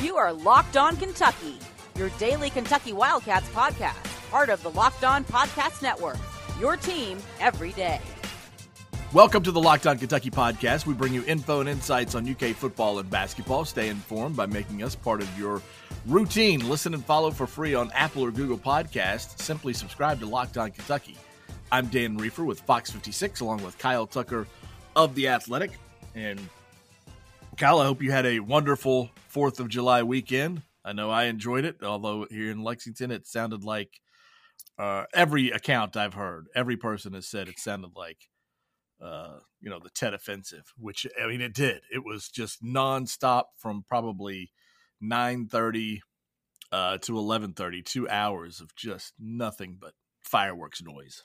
You are Locked On Kentucky, your daily Kentucky Wildcats podcast, part of the Locked On Podcast Network. Your team every day. Welcome to the Locked On Kentucky podcast. We bring you info and insights on UK football and basketball. Stay informed by making us part of your routine. Listen and follow for free on Apple or Google Podcasts. Simply subscribe to Locked On Kentucky. I'm Dan Reefer with Fox 56, along with Kyle Tucker of The Athletic. And Kyle, I hope you had a wonderful 4th of July weekend. I know I enjoyed it, although here in Lexington, it sounded like uh, every account I've heard, every person has said it sounded like uh, you know, the Tet offensive, which I mean, it did. It was just nonstop from probably nine thirty uh, to two hours of just nothing but fireworks noise.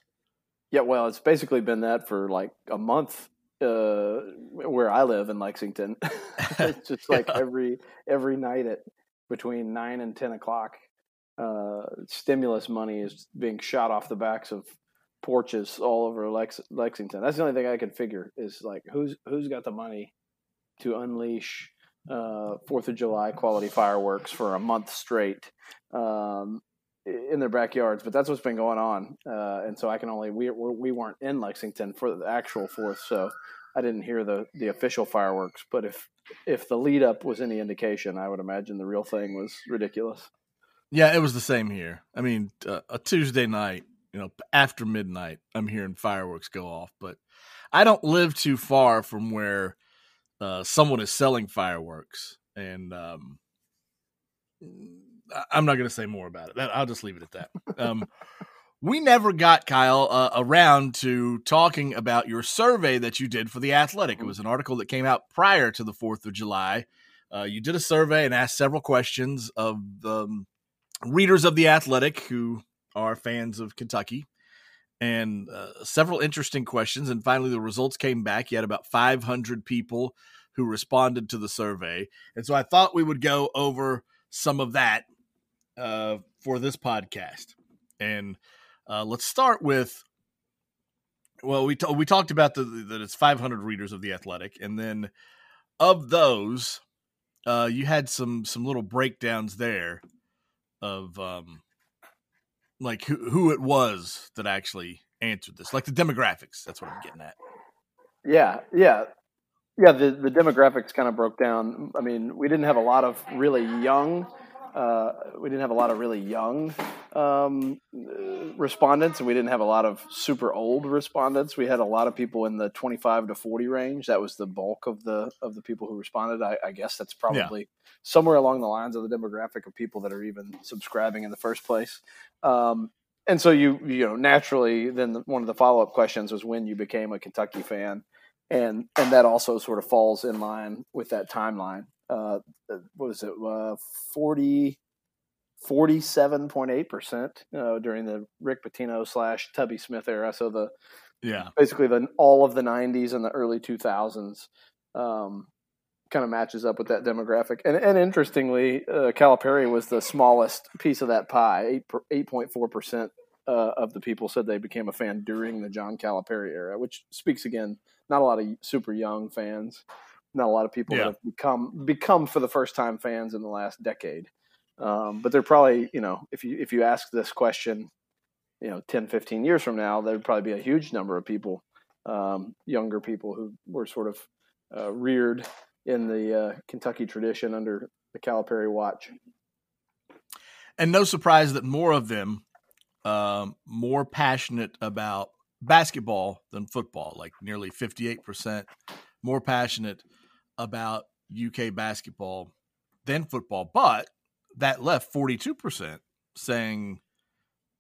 Yeah, well, it's basically been that for like a month uh, where I live in Lexington. it's just like yeah. every every night at between nine and ten o'clock, uh, stimulus money is being shot off the backs of porches all over Lex- Lexington. That's the only thing I can figure is like who's who's got the money to unleash uh, Fourth of July quality fireworks for a month straight um, in their backyards. But that's what's been going on, uh, and so I can only we we weren't in Lexington for the actual Fourth, so I didn't hear the the official fireworks. But if if the lead up was any indication, I would imagine the real thing was ridiculous. Yeah, it was the same here. I mean, uh, a Tuesday night you know, after midnight, I'm hearing fireworks go off. But I don't live too far from where uh, someone is selling fireworks, and um, I'm not going to say more about it. I'll just leave it at that. Um, we never got Kyle uh, around to talking about your survey that you did for the Athletic. It was an article that came out prior to the Fourth of July. Uh, you did a survey and asked several questions of the um, readers of the Athletic who are fans of Kentucky and uh, several interesting questions. And finally, the results came back. You had about 500 people who responded to the survey. And so I thought we would go over some of that uh, for this podcast. And uh, let's start with well, we, t- we talked about the, that it's 500 readers of the Athletic. And then of those, uh, you had some some little breakdowns there of um, like who who it was that actually answered this, like the demographics. That's what I'm getting at. Yeah, yeah, yeah. The the demographics kind of broke down. I mean, we didn't have a lot of really young. Uh, we didn't have a lot of really young um, respondents, and we didn't have a lot of super old respondents. We had a lot of people in the 25 to 40 range. That was the bulk of the of the people who responded. I, I guess that's probably yeah. somewhere along the lines of the demographic of people that are even subscribing in the first place. Um, and so you you know naturally then the, one of the follow up questions was when you became a Kentucky fan, and and that also sort of falls in line with that timeline. Uh, what was it? Uh, 40, 47.8 percent uh, during the Rick Pitino slash Tubby Smith era. So the yeah basically the all of the 90s and the early 2000s. Um, kind of matches up with that demographic. And, and interestingly, uh, Calipari was the smallest piece of that pie. 8, Eight point four percent uh, of the people said they became a fan during the John Calipari era, which speaks again. Not a lot of super young fans. Not a lot of people yeah. that have become become for the first time fans in the last decade. Um, but they're probably you know if you if you ask this question, you know 10, 15 years from now, there'd probably be a huge number of people, um, younger people who were sort of uh, reared in the uh, Kentucky tradition under the Calipari watch. And no surprise that more of them um, more passionate about basketball than football, like nearly 58% more passionate about UK basketball than football. But that left 42% saying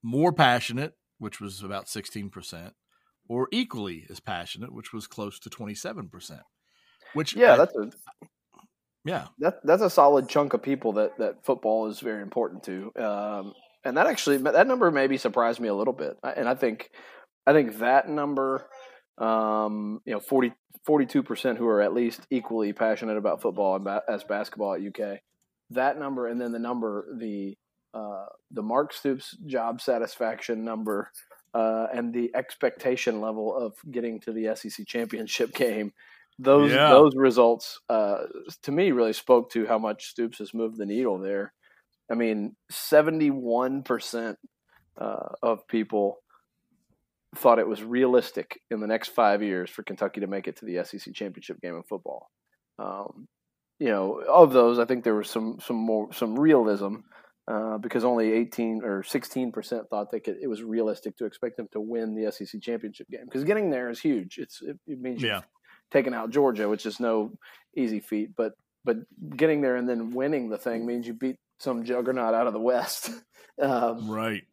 more passionate, which was about 16%, or equally as passionate, which was close to 27%. Which yeah, I, that's a yeah that that's a solid chunk of people that that football is very important to. Um, and that actually that number maybe surprised me a little bit. And I think I think that number, um, you know, 42 percent who are at least equally passionate about football and ba- as basketball at UK. That number, and then the number the uh, the Mark Stoops job satisfaction number uh, and the expectation level of getting to the SEC championship game. Those Yeah. those results uh, to me really spoke to how much Stoops has moved the needle there. I mean, seventy one percent uh, of people thought it was realistic in the next five years for Kentucky to make it to the SEC championship game in football. Um, you know, of those, I think there was some some more some realism uh, because only eighteen or sixteen percent thought they could. It was realistic to expect them to win the SEC championship game because getting there is huge. It's it, it means Yeah. you've out Georgia, which is no easy feat, but but getting there and then winning the thing means you beat some juggernaut out of the West. um, Right.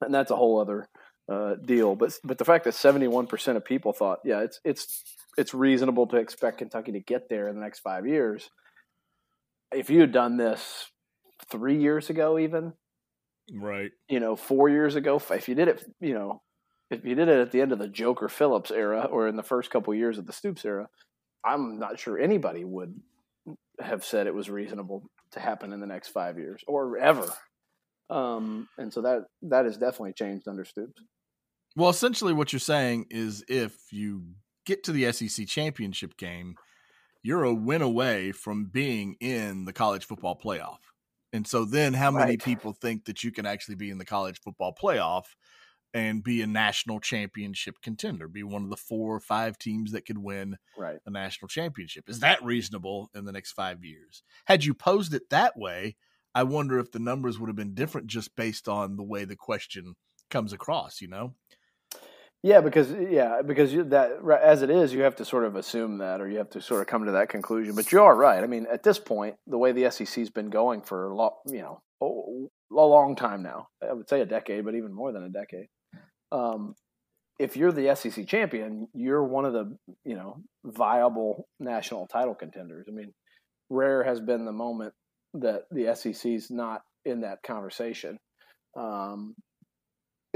and that's a whole other uh, deal. But but the fact that seventy one percent of people thought, yeah, it's it's it's reasonable to expect Kentucky to get there in the next five years. If you had done this three years ago, even Right. you know four years ago, if you did it, you know, if you did it at the end of the Joker Phillips era or in the first couple of years of the Stoops era, I'm not sure anybody would have said it was reasonable to happen in the next five years or ever. Um, and so that that has definitely changed under Stoops. Well, essentially, what you're saying is if you get to the SEC championship game, you're a win away from being in the college football playoff. And so then, how many Right. people think that you can actually be in the college football playoff and be a national championship contender, be one of the four or five teams that could win Right. a national championship? Is that reasonable in the next five years? Had you posed it that way, I wonder if the numbers would have been different just based on the way the question comes across, you know? Yeah, because yeah, because you, that as it is, you have to sort of assume that, or you have to sort of come to that conclusion. But you are right. I mean, at this point, the way the SEC's been going for a lot, you know, a long time now. I would say a decade, but even more than a decade. Um, if you're the SEC champion, you're one of the you know viable national title contenders. I mean, rare has been the moment that the SEC's not in that conversation. Um,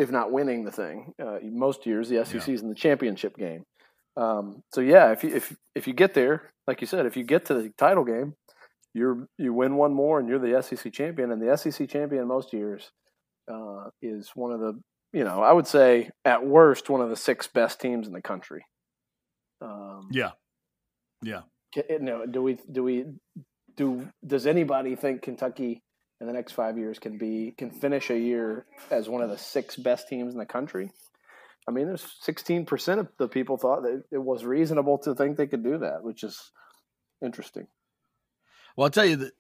if not winning the thing. Uh, most years, the SEC is in the championship game. Um, so yeah, if you if if you get there, like you said, if you get to the title game, you're you win one more and you're the SEC champion. And the SEC champion most years uh, is one of the you know I would say at worst one of the six best teams in the country. Um, Yeah. Yeah. know, do we do we do does anybody think Kentucky in the next five years can be can finish a year as one of the six best teams in the country? I mean, there's 16 percent of the people thought that it was reasonable to think they could do that, which is interesting. Well, I'll tell you that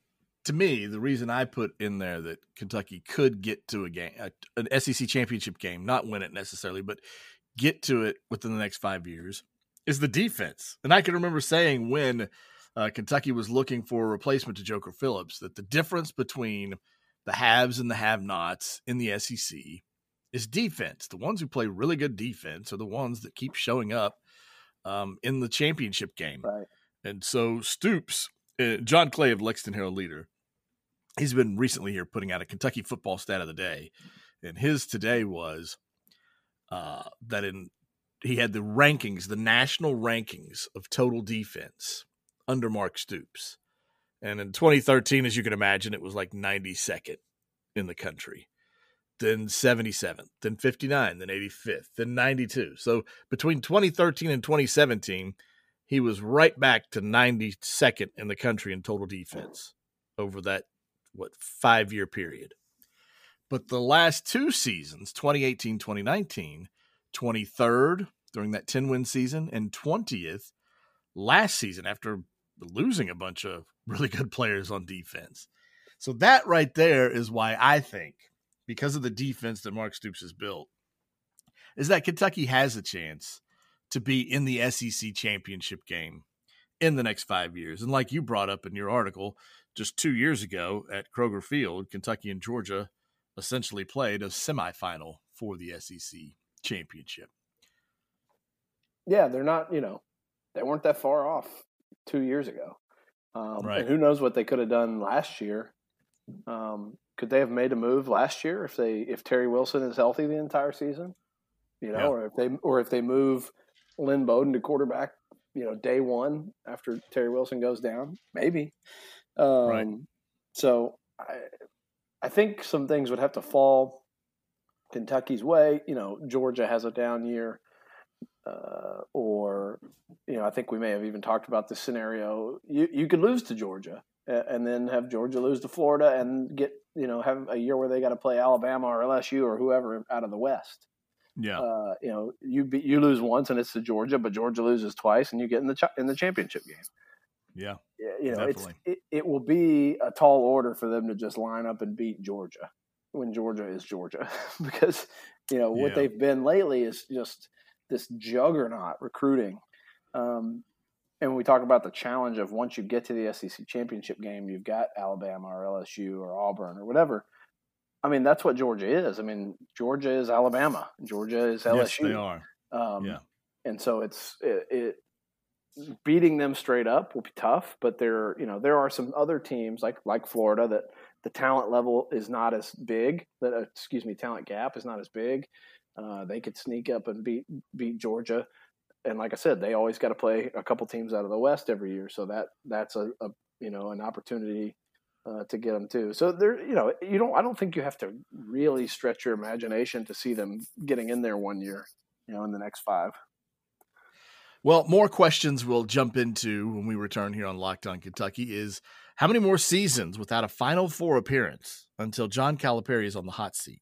to me, the reason I put in there that Kentucky could get to a game, a, an SEC championship game, not win it necessarily, but get to it within the next five years, is the defense. And I can remember saying when uh, Kentucky was looking for a replacement to Joker Phillips that the difference between the haves and the have-nots in the SEC is defense. The ones who play really good defense are the ones that keep showing up um, in the championship game. Right. And so Stoops, uh, John Clay of Lexington Herald Leader, he's been recently here putting out a Kentucky football stat of the day, and his today was uh, that in he had the rankings, the national rankings of total defense under Mark Stoops, and in 2013, as you can imagine, it was like 92nd in the country. Then 77th, then 59, then 85th, then 92. So between 2013 and 2017, he was right back to 92nd in the country in total defense over that what five year period but the last two seasons 2018 2019 23rd during that 10 win season and 20th last season after losing a bunch of really good players on defense so that right there is why i think because of the defense that mark stoops has built is that kentucky has a chance to be in the SEC championship game in the next five years. And like you brought up in your article, just two years ago at Kroger Field, Kentucky and Georgia essentially played a semifinal for the SEC championship. Yeah, they're not. You know, they weren't that far off two years ago. Um, Right. And who knows what they could have done last year? Um, could they have made a move last year if they if Terry Wilson is healthy the entire season? You know, Yeah. or if they or if they move Lynn Bowden to quarterback, you know, day one after Terry Wilson goes down, maybe. Um, Right. So I I think some things would have to fall Kentucky's way. You know, Georgia has a down year, uh, or you know, I think we may have even talked about this scenario. You you could lose to Georgia and then have Georgia lose to Florida and get you know have a year where they got to play Alabama or LSU or whoever out of the West. Yeah, uh, you know, you be, you lose once and it's to Georgia, but Georgia loses twice and you get in the ch- in the championship game. Yeah, you know, it's, it, it will be a tall order for them to just line up and beat Georgia when Georgia is Georgia because you know what yeah. they've been lately is just this juggernaut recruiting. Um, and when we talk about the challenge of once you get to the SEC championship game, you've got Alabama or LSU or Auburn or whatever. I mean, that's what Georgia is. I mean, Georgia is Alabama. Georgia is LSU. Yes, they are. Um, yeah. And so it's it, it beating them straight up will be tough, but there, you know, there are some other teams like like Florida that the talent level is not as big. That uh, excuse me, talent gap is not as big. Uh, they could sneak up and beat beat Georgia, and like I said, they always got to play a couple teams out of the West every year. So that that's a, a you know an opportunity uh, to get them too. So there, you know, you don't. I don't think you have to really stretch your imagination to see them getting in there one year. You know, in the next five. Well, more questions we'll jump into when we return here on Locked On Kentucky is how many more seasons without a Final Four appearance until John Calipari is on the hot seat?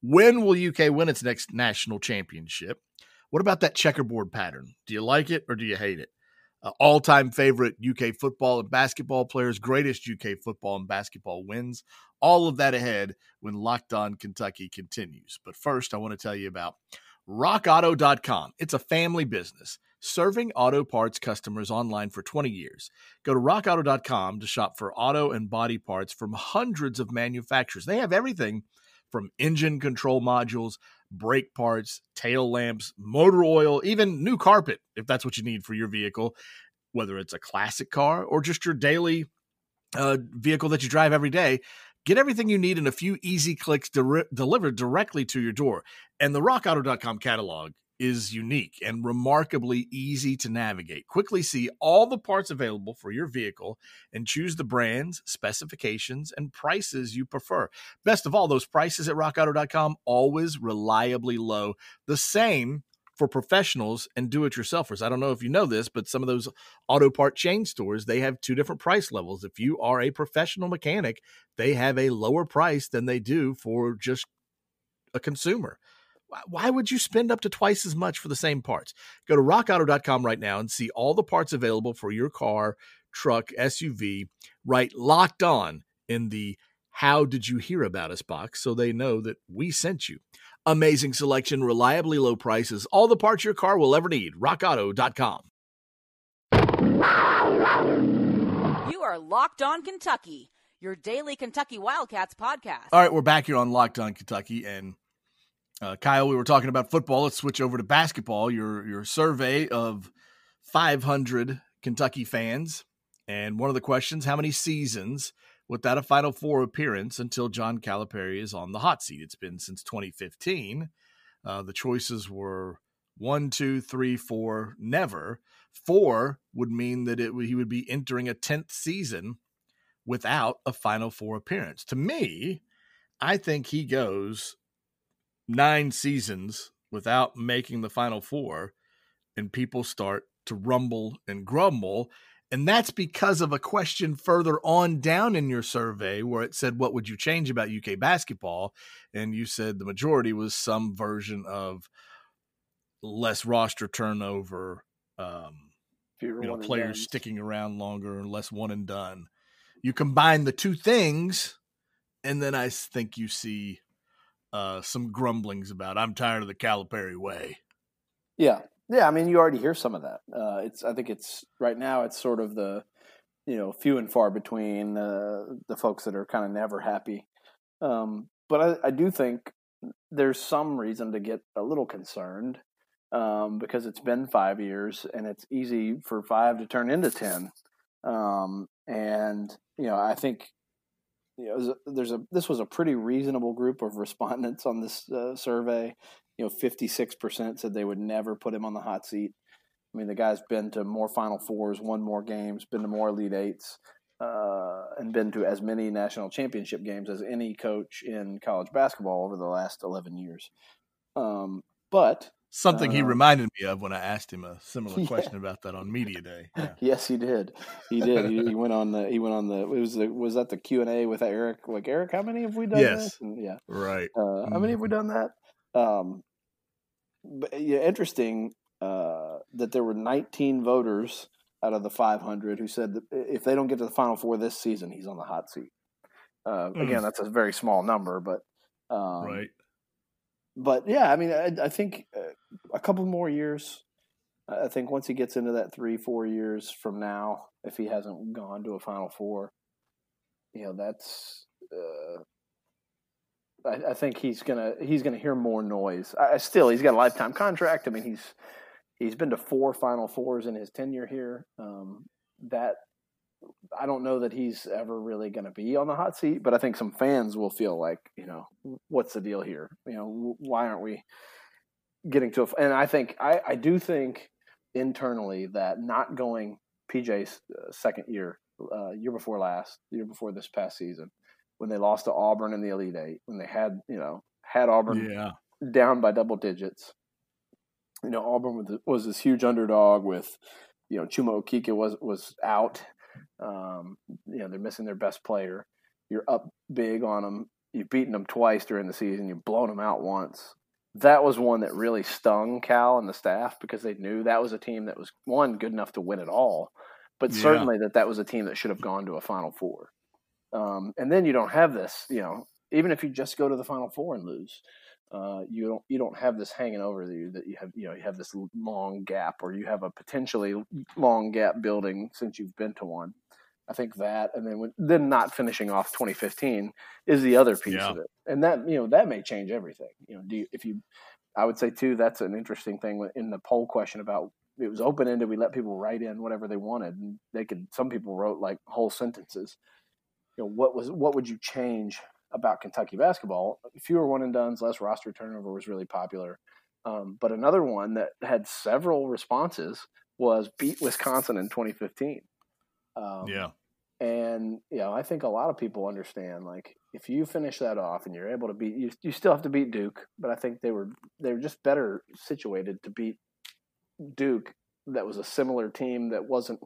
When will UK win its next national championship? What about that checkerboard pattern? Do you like it or do you hate it? Uh, All time favorite UK football and basketball players, greatest UK football and basketball wins. All of that ahead when Locked On Kentucky continues. But first, I want to tell you about RockAuto.com. It's a family business serving auto parts customers online for 20 years. Go to rockauto.com to shop for auto and body parts from hundreds of manufacturers. They have everything from engine control modules, brake parts, tail lamps, motor oil, even new carpet, if that's what you need for your vehicle, whether it's a classic car or just your daily uh, vehicle that you drive every day. Get everything you need in a few easy clicks de- delivered directly to your door. And the rockauto.com catalog is unique and remarkably easy to navigate. Quickly see all the parts available for your vehicle and choose the brands, specifications, and prices you prefer. Best of all, those prices at rockauto.com always reliably low. The same for professionals and do it yourselfers. I don't know if you know this, but some of those auto part chain stores, they have two different price levels. If you are a professional mechanic, they have a lower price than they do for just a consumer why would you spend up to twice as much for the same parts? Go to rockauto.com right now and see all the parts available for your car, truck, SUV. Write locked on in the How Did You Hear About Us box so they know that we sent you. Amazing selection, reliably low prices, all the parts your car will ever need. RockAuto.com. You are Locked On Kentucky, your daily Kentucky Wildcats podcast. All right, we're back here on Locked On Kentucky and uh, Kyle, we were talking about football. Let's switch over to basketball. Your your survey of 500 Kentucky fans, and one of the questions: How many seasons without a Final Four appearance until John Calipari is on the hot seat? It's been since 2015. Uh, the choices were one, two, three, four, never. Four would mean that it he would be entering a tenth season without a Final Four appearance. To me, I think he goes nine seasons without making the final four, and people start to rumble and grumble. And that's because of a question further on down in your survey where it said, What would you change about UK basketball? And you said the majority was some version of less roster turnover, um, you know, players sticking around longer and less one and done. You combine the two things, and then I think you see uh, some grumblings about I'm tired of the Calipari way. Yeah, yeah. I mean, you already hear some of that. Uh, it's I think it's right now. It's sort of the you know few and far between uh, the folks that are kind of never happy. Um, but I, I, do think there's some reason to get a little concerned um, because it's been five years and it's easy for five to turn into ten. Um, and you know, I think you know, there's a this was a pretty reasonable group of respondents on this uh, survey. You know, 56% said they would never put him on the hot seat. I mean, the guy's been to more Final Fours, won more games, been to more Elite Eights. uh, and been to as many national championship games as any coach in college basketball over the last 11 years. Um, but something he uh, reminded me of when I asked him a similar Yeah. question about that on media day. Yeah. yes, he did. He did. he, he went on the. He went on the. It was the. Was that the Q and A with Eric? Like Eric, how many have we done? Yes. And yeah. Right. Uh, How many have we done that? Um, but yeah, interesting uh, that there were 19 voters out of the 500 who said that if they don't get to the Final Four this season, he's on the hot seat. Uh, Mm. Again, that's a very small number, but um, right. But yeah, I mean, I, I think uh, a couple more years. I think once he gets into that three, four years from now, if he hasn't gone to a Final Four, you know, that's. Uh, I, I think he's gonna he's gonna hear more noise. I still, he's got a lifetime contract. I mean, he's he's been to four Final Fours in his tenure here. Um, that I don't know that he's ever really going to be on the hot seat, but I think some fans will feel like, you know, what's the deal here? You know, why aren't we getting to a? And I think I, I do think internally that not going PJ's uh, second year, uh, year before last, year before this past season, when they lost to Auburn in the Elite Eight, when they had you know had Auburn Yeah. down by double digits. You know, Auburn was, was this huge underdog with, you know, Chuma Okeke was was out. Um, you know, they're missing their best player. You're up big on them. You've beaten them twice during the season. You've blown them out once. That was one that really stung Cal and the staff because they knew that was a team that was one good enough to win it all, but Yeah. certainly that that was a team that should have gone to a Final Four. Um, and then you don't have this, you know, even if you just go to the Final Four and lose, uh, you don't you don't have this hanging over you that you have you know you have this long gap or you have a potentially long gap building since you've been to one. I think that, and then when, then not finishing off 2015 is the other piece Yeah. of it, and that you know that may change everything. You know, do you, if you, I would say too, that's an interesting thing in the poll question about it was open ended. We let people write in whatever they wanted, and they could. Some people wrote like whole sentences. You know, what was what would you change about Kentucky basketball? Fewer one and dones, less roster turnover was really popular. Um, but another one that had several responses was beat Wisconsin in 2015. Um, Yeah. and you know, I think a lot of people understand like if you finish that off and you're able to beat you, you still have to beat Duke, but I think they were they were just better situated to beat Duke. That was a similar team that wasn't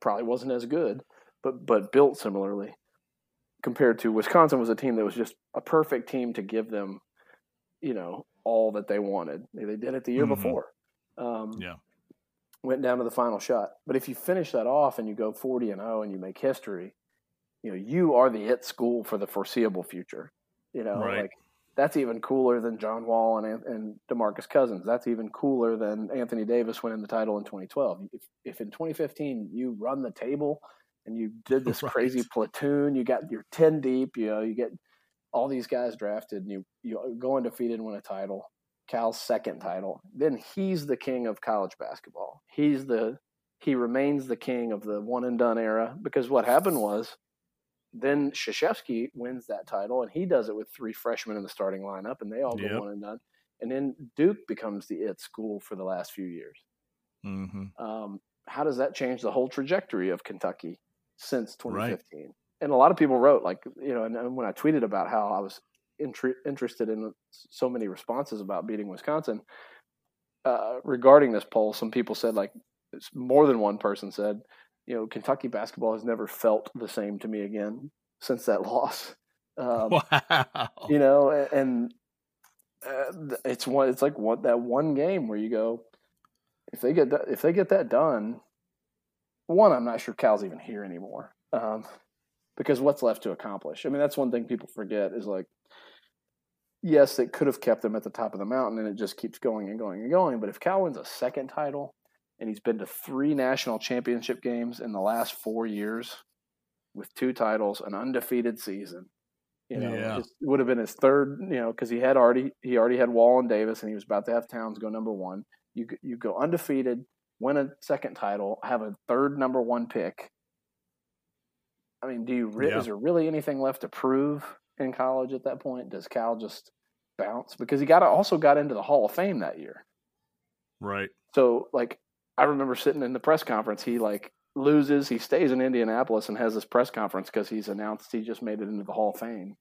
probably wasn't as good, but but built similarly compared to Wisconsin was a team that was just a perfect team to give them, you know, all that they wanted. They did it the year Mhm. before. Um, Yeah. went down to the final shot. But if you finish that off and you go 40 and 0 and you make history, you know, you are the it school for the foreseeable future. You know, Right. like that's even cooler than John Wall and and DeMarcus Cousins. That's even cooler than Anthony Davis winning the title in 2012. If if in 2015 you run the table and you did this Right. crazy platoon, you got your 10 deep, you know, you get all these guys drafted and you you go undefeated and win a title. Cal's second title, then he's the king of college basketball. He's the he remains the king of the one and done era because what happened was then Krzyzewski wins that title and he does it with three freshmen in the starting lineup and they all go Yep. one and done. And then Duke becomes the it school for the last few years. hmm Um, how does that change the whole trajectory of Kentucky since Right. 2015? And a lot of people wrote, like, you know, and, and when I tweeted about how I was interested in so many responses about beating Wisconsin uh, regarding this poll, some people said, like, it's more than one person said, you know, Kentucky basketball has never felt the same to me again since that loss. Um, Wow. you know, a- and uh, it's one. It's like one that one game where you go, if they get that, if they get that done, one, I'm not sure Cal's even here anymore, um, because what's left to accomplish? I mean, that's one thing people forget is like, yes, it could have kept them at the top of the mountain, and it just keeps going and going and going. But if Cal wins a second title, and he's been to three national championship games in the last four years, with two titles, an undefeated season. You know, Yeah. it would have been his third. You know, because he had already he already had Wall and Davis, and he was about to have Towns go number one. You you go undefeated, win a second title, have a third number one pick. I mean, do you re- Yeah. is there really anything left to prove in college at that point? Does Cal just bounce because he got also got into the Hall of Fame that year? right. So like I remember sitting in the press conference, he like loses, he stays in Indianapolis and has this press conference because he's announced he just made it into the Hall of Fame.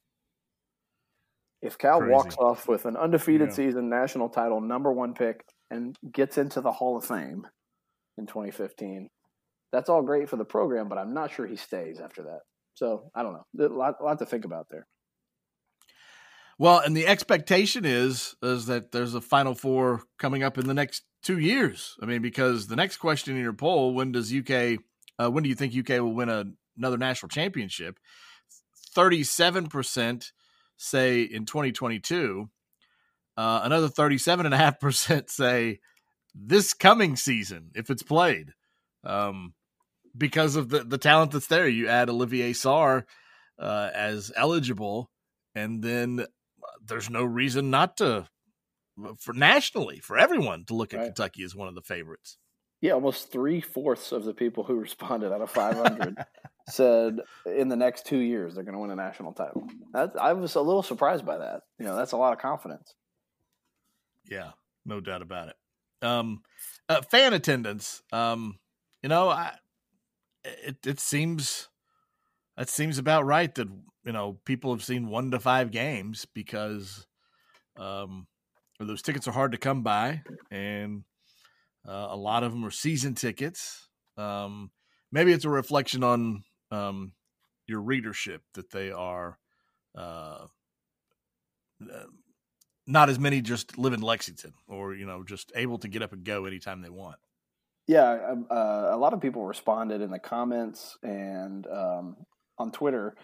If Cal Crazy. walks off with an undefeated Yeah. season, national title, number one pick, and gets into the Hall of Fame in 2015, that's all great for the program, but I'm not sure he stays after that. So I don't know. A lot, a lot to think about there. Well, and the expectation is is that there's a Final Four coming up in the next two years. I mean, because the next question in your poll: When does UK? Uh, when do you think UK will win a, another national championship? Thirty-seven percent say in 2022. Uh, another thirty-seven and a half percent say this coming season if it's played. Um, because of the the talent that's there, you add Olivier Sarr uh, as eligible, and then there's no reason not to for nationally for everyone to look at Right. Kentucky as one of the favorites. Yeah, almost three fourths of the people who responded out of 500 said in the next two years they're going to win a national title. That, I was a little surprised by that. You know, that's a lot of confidence. Yeah, no doubt about it. Um, uh, fan attendance. Um, you know, I it it seems that seems about right that you know people have seen one to five games because um those tickets are hard to come by and uh, a lot of them are season tickets. Um, maybe it's a reflection on um, your readership that they are uh, uh, not as many just live in Lexington or you know just able to get up and go anytime they want. Yeah, um, uh, a lot of people responded in the comments and um, on Twitter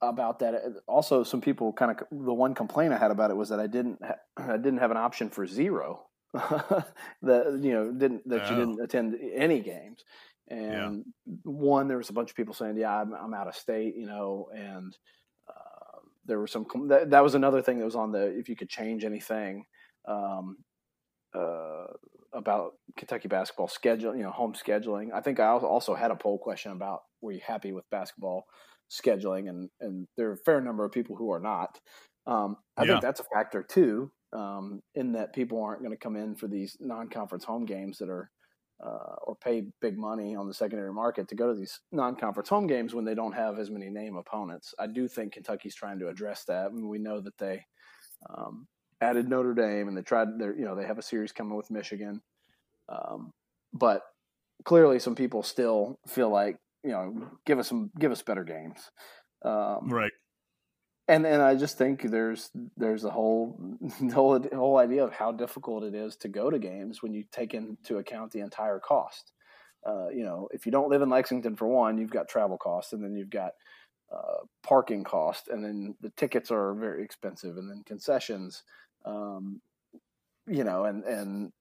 about that. Also, some people kind of the one complaint I had about it was that I didn't ha- I didn't have an option for zero. that you know didn't that you Oh. didn't attend any games. And one, there was a bunch of people saying, "Yeah, I'm, I'm out of state," you know, and there were some. That, that was another thing that was on the if you could change anything. Um, uh, about Kentucky basketball schedule, you know, home scheduling. I think I also had a poll question about were you happy with basketball scheduling, and and there are a fair number of people who are not. Um, I Yeah. think that's a factor too, um, in that people aren't going to come in for these non-conference home games that are uh, or pay big money on the secondary market to go to these non-conference home games when they don't have as many name opponents. I do think Kentucky's trying to address that. I mean, we know that they um, added Notre Dame and they tried their, you know, they have a series coming with Michigan. Um, but clearly some people still feel like, you know, give us some, give us better games. Um, Right. And and I just think there's there's a whole the whole the whole idea of how difficult it is to go to games when you take into account the entire cost. Uh, you know, if you don't live in Lexington for one, you've got travel costs, and then you've got uh, parking cost, and then the tickets are very expensive, and then concessions. Um, you know, and and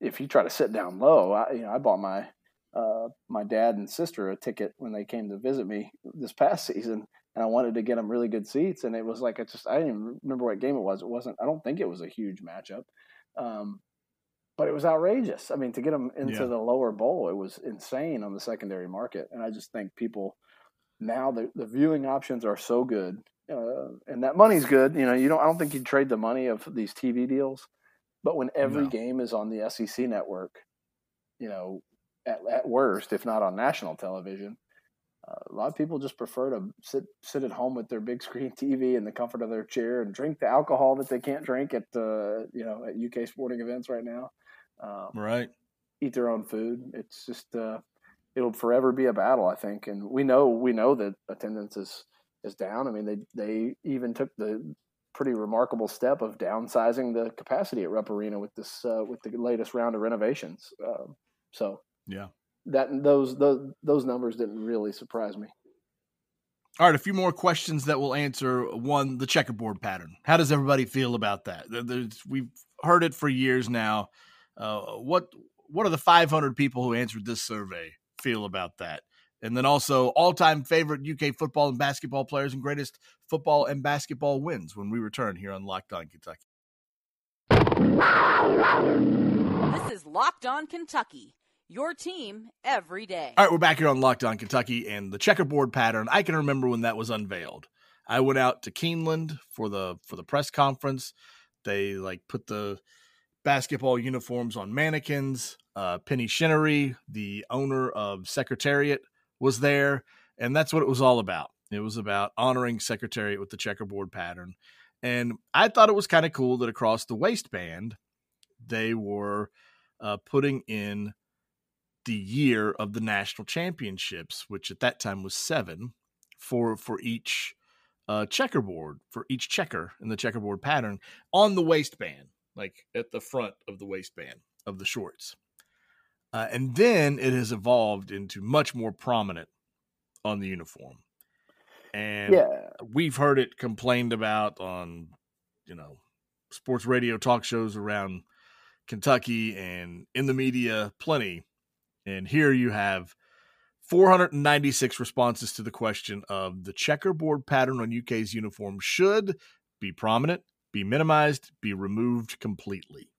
if you try to sit down low, I, you know, I bought my uh, my dad and sister a ticket when they came to visit me this past season, and I wanted to get them really good seats, and it was like it just I didn't even remember what game it was. It wasn't. I don't think it was a huge matchup, um, but it was outrageous. I mean, to get them into Yeah. the lower bowl, it was insane on the secondary market, and I just think people now the the viewing options are so good, uh, and that money's good. You know, you don't. I don't think you trade the money of these TV deals, but when every No. game is on the SEC network, you know, at, at worst, if not on national television, uh, a lot of people just prefer to sit sit at home with their big screen TV in the comfort of their chair and drink the alcohol that they can't drink at uh, you know at UK sporting events right now. Um, Right. eat their own food. It's just uh, it'll forever be a battle, I think. And we know we know that attendance is is down. I mean, they they even took the pretty remarkable step of downsizing the capacity at Rupp Arena with this uh, with the latest round of renovations. Um, so Yeah. That those those those numbers didn't really surprise me. All right, a few more questions that we'll answer. One, the checkerboard pattern. How does everybody feel about that? There's- we've heard it for years now. Uh, what what are the 500 people who answered this survey feel about that? And then also all-time favorite UK football and basketball players and greatest football and basketball wins when we return here on Locked On Kentucky. This is Locked On Kentucky, your team every day. All right, we're back here on Locked On Kentucky and the checkerboard pattern. I can remember when that was unveiled. I went out to Keeneland for the for the press conference. They like put the basketball uniforms on mannequins. Uh, Penny Chenery, the owner of Secretariat, was there, and that's what it was all about. It was about honoring Secretariat with the checkerboard pattern. And I thought it was kind of cool that across the waistband, they were uh, putting in the year of the national championships, which at that time was seven for for each uh, checkerboard for each checker in the checkerboard pattern on the waistband, like at the front of the waistband of the shorts. Uh, and then it has evolved into much more prominent on the uniform. And Yeah. we've heard it complained about on, you know, sports radio talk shows around Kentucky and in the media plenty. And here you have 496 responses to the question of the checkerboard pattern on UK's uniform should be prominent, be minimized, be removed completely.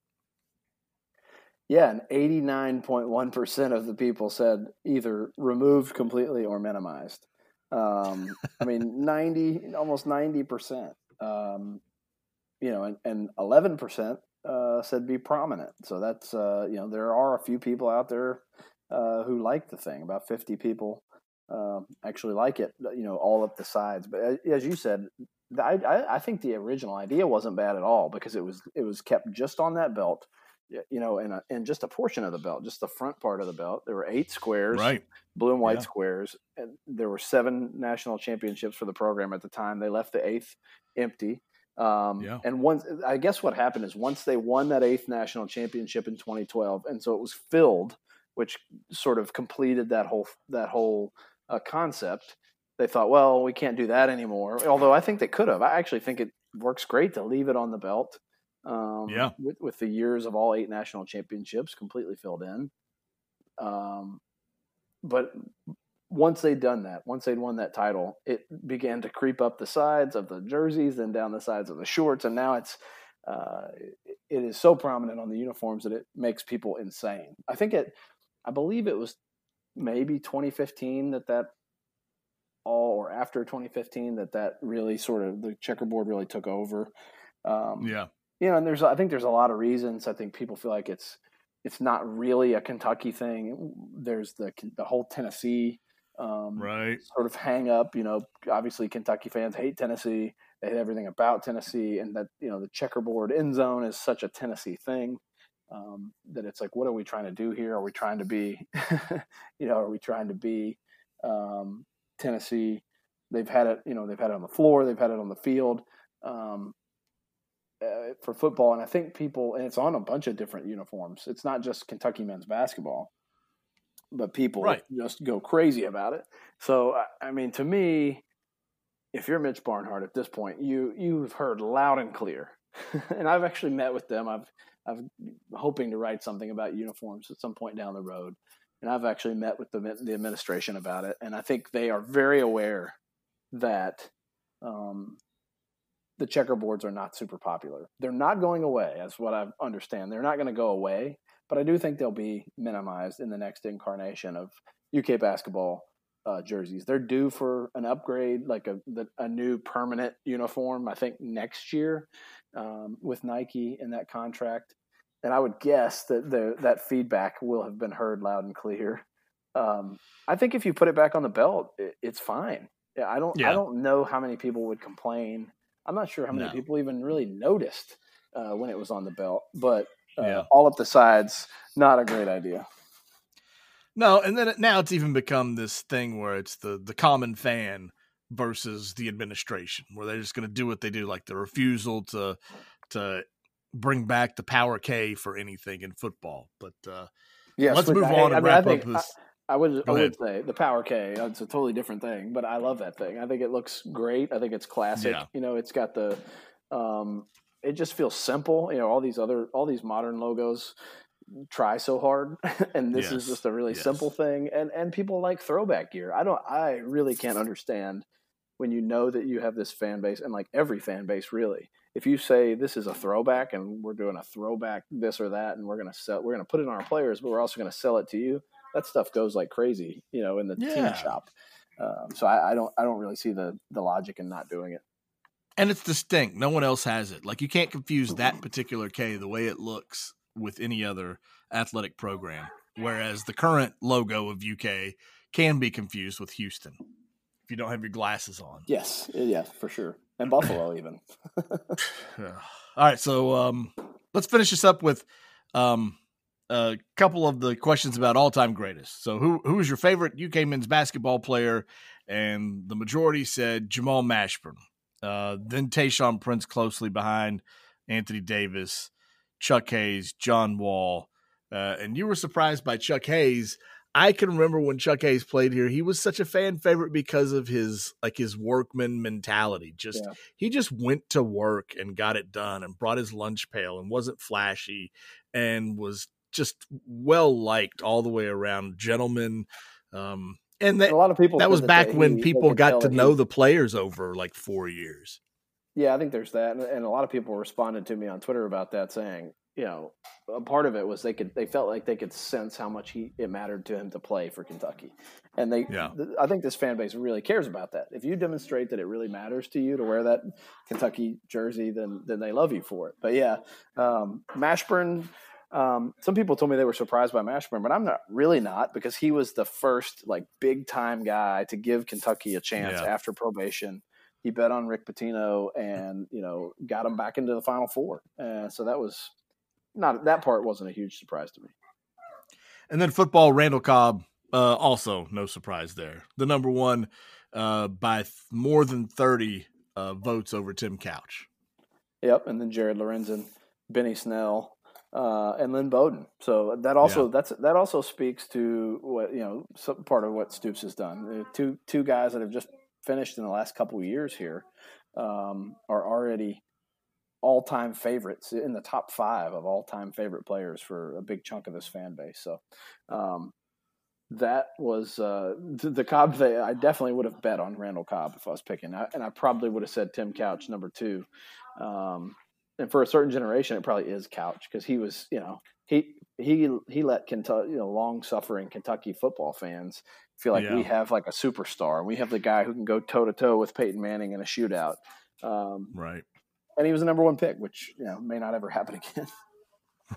Yeah, and 89.1% of the people said either removed completely or minimized. Um, I mean, 90, almost 90%. Um, you know, and, and 11% uh, said be prominent. So that's, uh, you know, there are a few people out there uh, who like the thing. About 50 people um, actually like it, you know, all up the sides. But as, as you said, I, I, I think the original idea wasn't bad at all because it was it was kept just on that belt you know, and a, and just a portion of the belt, just the front part of the belt. There were eight squares, Right. blue and white Yeah. squares, and there were seven national championships for the program at the time. They left the eighth empty. Um, Yeah. And once, I guess what happened is once they won that eighth national championship in 2012, and so it was filled, which sort of completed that whole that whole uh, concept. They thought, well, we can't do that anymore. Although I think they could have. I actually think it works great to leave it on the belt. Um, Yeah. With, with the years of all eight national championships completely filled in. Um, but once they'd done that, once they'd won that title, it began to creep up the sides of the jerseys, then down the sides of the shorts, and now it's uh, it- it is so prominent on the uniforms that it makes people insane. I think it, I believe it was maybe 2015 that that all or after 2015 that that really sort of the checkerboard really took over. Um, Yeah. you know, and there's I think there's a lot of reasons. I think people feel like it's it's not really a Kentucky thing. There's the the whole Tennessee um, Right. sort of hang up. You know, obviously Kentucky fans hate Tennessee. They hate everything about Tennessee, and that you know the checkerboard end zone is such a Tennessee thing um, that it's like, what are we trying to do here? Are we trying to be, you know, are we trying to be um, Tennessee? They've had it, you know, they've had it on the floor, they've had it on the field. Um, uh, for football, and I think people, and it's on a bunch of different uniforms. It's not just Kentucky men's basketball, but people Right. just go crazy about it. So, I- I mean, to me, if you're Mitch Barnhart at this point, you you've heard loud and clear, and I've actually met with them. I've I've hoping to write something about uniforms at some point down the road, and I've actually met with the the administration about it, and I think they are very aware that um, the checkerboards are not super popular. They're not going away, as what I understand. They're not going to go away, but I do think they'll be minimized in the next incarnation of UK basketball uh, jerseys. They're due for an upgrade, like a the, a new permanent uniform. I think next year um, with Nike in that contract, and I would guess that the that feedback will have been heard loud and clear. Um, I think if you put it back on the belt, it, it's fine. Yeah, I don't. Yeah. I don't know how many people would complain. I'm not sure how many No. people even really noticed uh, when it was on the belt, but uh, Yeah. all up the sides, not a great idea. No, and then it, now it's even become this thing where it's the the common fan versus the administration, where they're just going to do what they do, like the refusal to to bring back the power K for anything in football. But uh, Yes, let's move I- on I and mean, I wrap think- up this. I would I would say the Power K. uh, It's a totally different thing, but I love that thing. I think it looks great. I think it's classic. Yeah. You know, it's got the. Um, it just feels simple. You know, all these other all these modern logos try so hard, and this is just a really Yes. simple thing. And and people like throwback gear. I don't. I really can't understand when you know that you have this fan base, and like every fan base, really. If you say this is a throwback, and we're doing a throwback this or that, and we're gonna sell, we're gonna put it on our players, but we're also gonna sell it to you that stuff goes like crazy, you know, in the Yeah. team shop. Um, so I, I don't I don't really see the the logic in not doing it. and it's distinct. No one else has it. Like you can't confuse that particular K the way it looks with any other athletic program, whereas the current logo of UK can be confused with Houston if you don't have your glasses on. Yes, yeah, for sure, and Buffalo even. All right, so um, let's finish this up with um, a couple of the questions about all-time greatest. So, who who is your favorite UK men's basketball player? And the majority said Jamal Mashburn. Uh, then Tayshaun Prince closely behind Anthony Davis, Chuck Hayes, John Wall, uh, and you were surprised by Chuck Hayes. I can remember when Chuck Hayes played here, he was such a fan favorite because of his like his workman mentality. Just yeah. he just went to work and got it done and brought his lunch pail and wasn't flashy and was just well liked all the way around, gentleman. Um, and that, a lot of people that was back when he, people got to know the players over like four years. Yeah, I think there's that, and a lot of people responded to me on Twitter about that, saying, you know, a part of it was they could they felt like they could sense how much he it mattered to him to play for Kentucky, and they yeah. I think this fan base really cares about that. If you demonstrate that it really matters to you to wear that Kentucky jersey, then then they love you for it. But yeah, um, Mashburn um, some people told me they were surprised by Mashburn, but I'm not really not because he was the first like big time guy to give Kentucky a chance yeah. after probation. He bet on Rick Pitino and you know got him back into the Final Four. Uh, so that was not that part wasn't a huge surprise to me. And then football, Randall Cobb, uh, also no surprise there. The number one uh, by th- more than thirty uh, votes over Tim Couch. Yep, and then Jared Lorenzen, Benny Snell, uh, and Lynn Bowden. So that also yeah. that's that also speaks to what you know some part of what Stoops has done. Two two guys that have just finished in the last couple years here um, are already all time favorites in the top five of all time favorite players for a big chunk of this fan base. So um, that was uh, the, the Cobb. I definitely would have bet on Randall Cobb if I was picking, I, and I probably would have said Tim Couch number two. Um, and for a certain generation, it probably is Couch because he was, you know, he he he let Kentucky, you know, long suffering Kentucky football fans feel like yeah. we have like a superstar. We have the guy who can go toe to toe with Peyton Manning in a shootout. Um, right. And he was the number one pick, which you know may not ever happen again.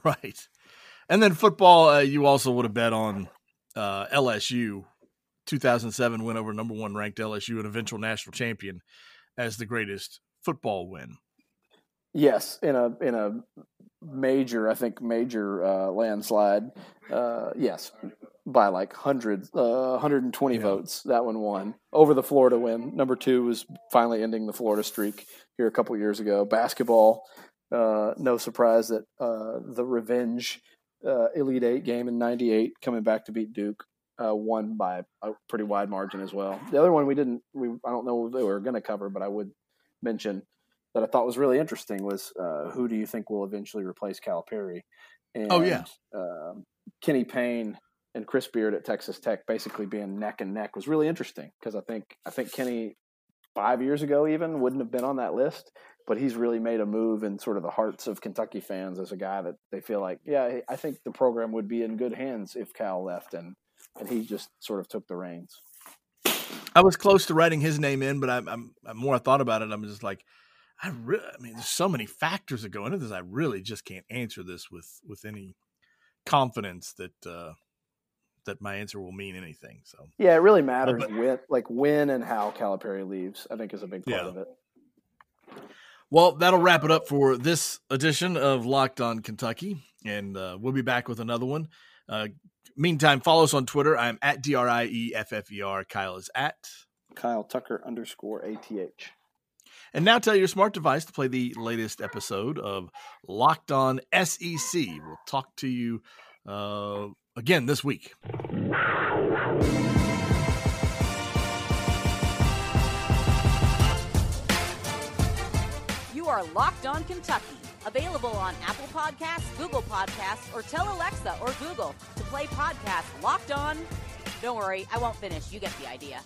Right. And then football, uh, you also would have bet on uh, LSU. 2007 win over number one ranked LSU, an eventual national champion, as the greatest football win. Yes, in a in a major, I think major uh, landslide. Uh, yes, by like hundreds, uh, 120 yeah. votes. That one won over the Florida win. Number two was finally ending the Florida streak here a couple years ago. Basketball, uh, no surprise that uh, the revenge uh, Elite Eight game in '98 coming back to beat Duke. Uh, won by a pretty wide margin as well. The other one we didn't, we I don't know if they were going to cover, but I would mention that I thought was really interesting was uh, who do you think will eventually replace Calipari? And, oh yeah, uh, Kenny Payne and Chris Beard at Texas Tech basically being neck and neck was really interesting because I think I think Kenny five years ago even wouldn't have been on that list, but he's really made a move in sort of the hearts of Kentucky fans as a guy that they feel like, yeah, I think the program would be in good hands if Cal left, and and he just sort of took the reins. I was close to writing his name in, but I'm, I'm, I'm more I thought about it, I'm just like, I really, I mean, there's so many factors that go into this. I really just can't answer this with with any confidence that uh, that my answer will mean anything. So yeah, it really matters but, when, like when and how Calipari leaves. I think is a big part yeah. of it. Well, that'll wrap it up for this edition of Locked On Kentucky, and uh, we'll be back with another one. Uh, meantime, follow us on Twitter. I'm at D R I E F F E R. Kyle is at Kyle Tucker underscore A T H. And now tell your smart device to play the latest episode of Locked On SEC. We'll talk to you uh, again this week. You are Locked On Kentucky. Available on Apple Podcasts, Google Podcasts, or tell Alexa or Google to play podcast Locked On. Don't worry, I won't finish. You get the idea.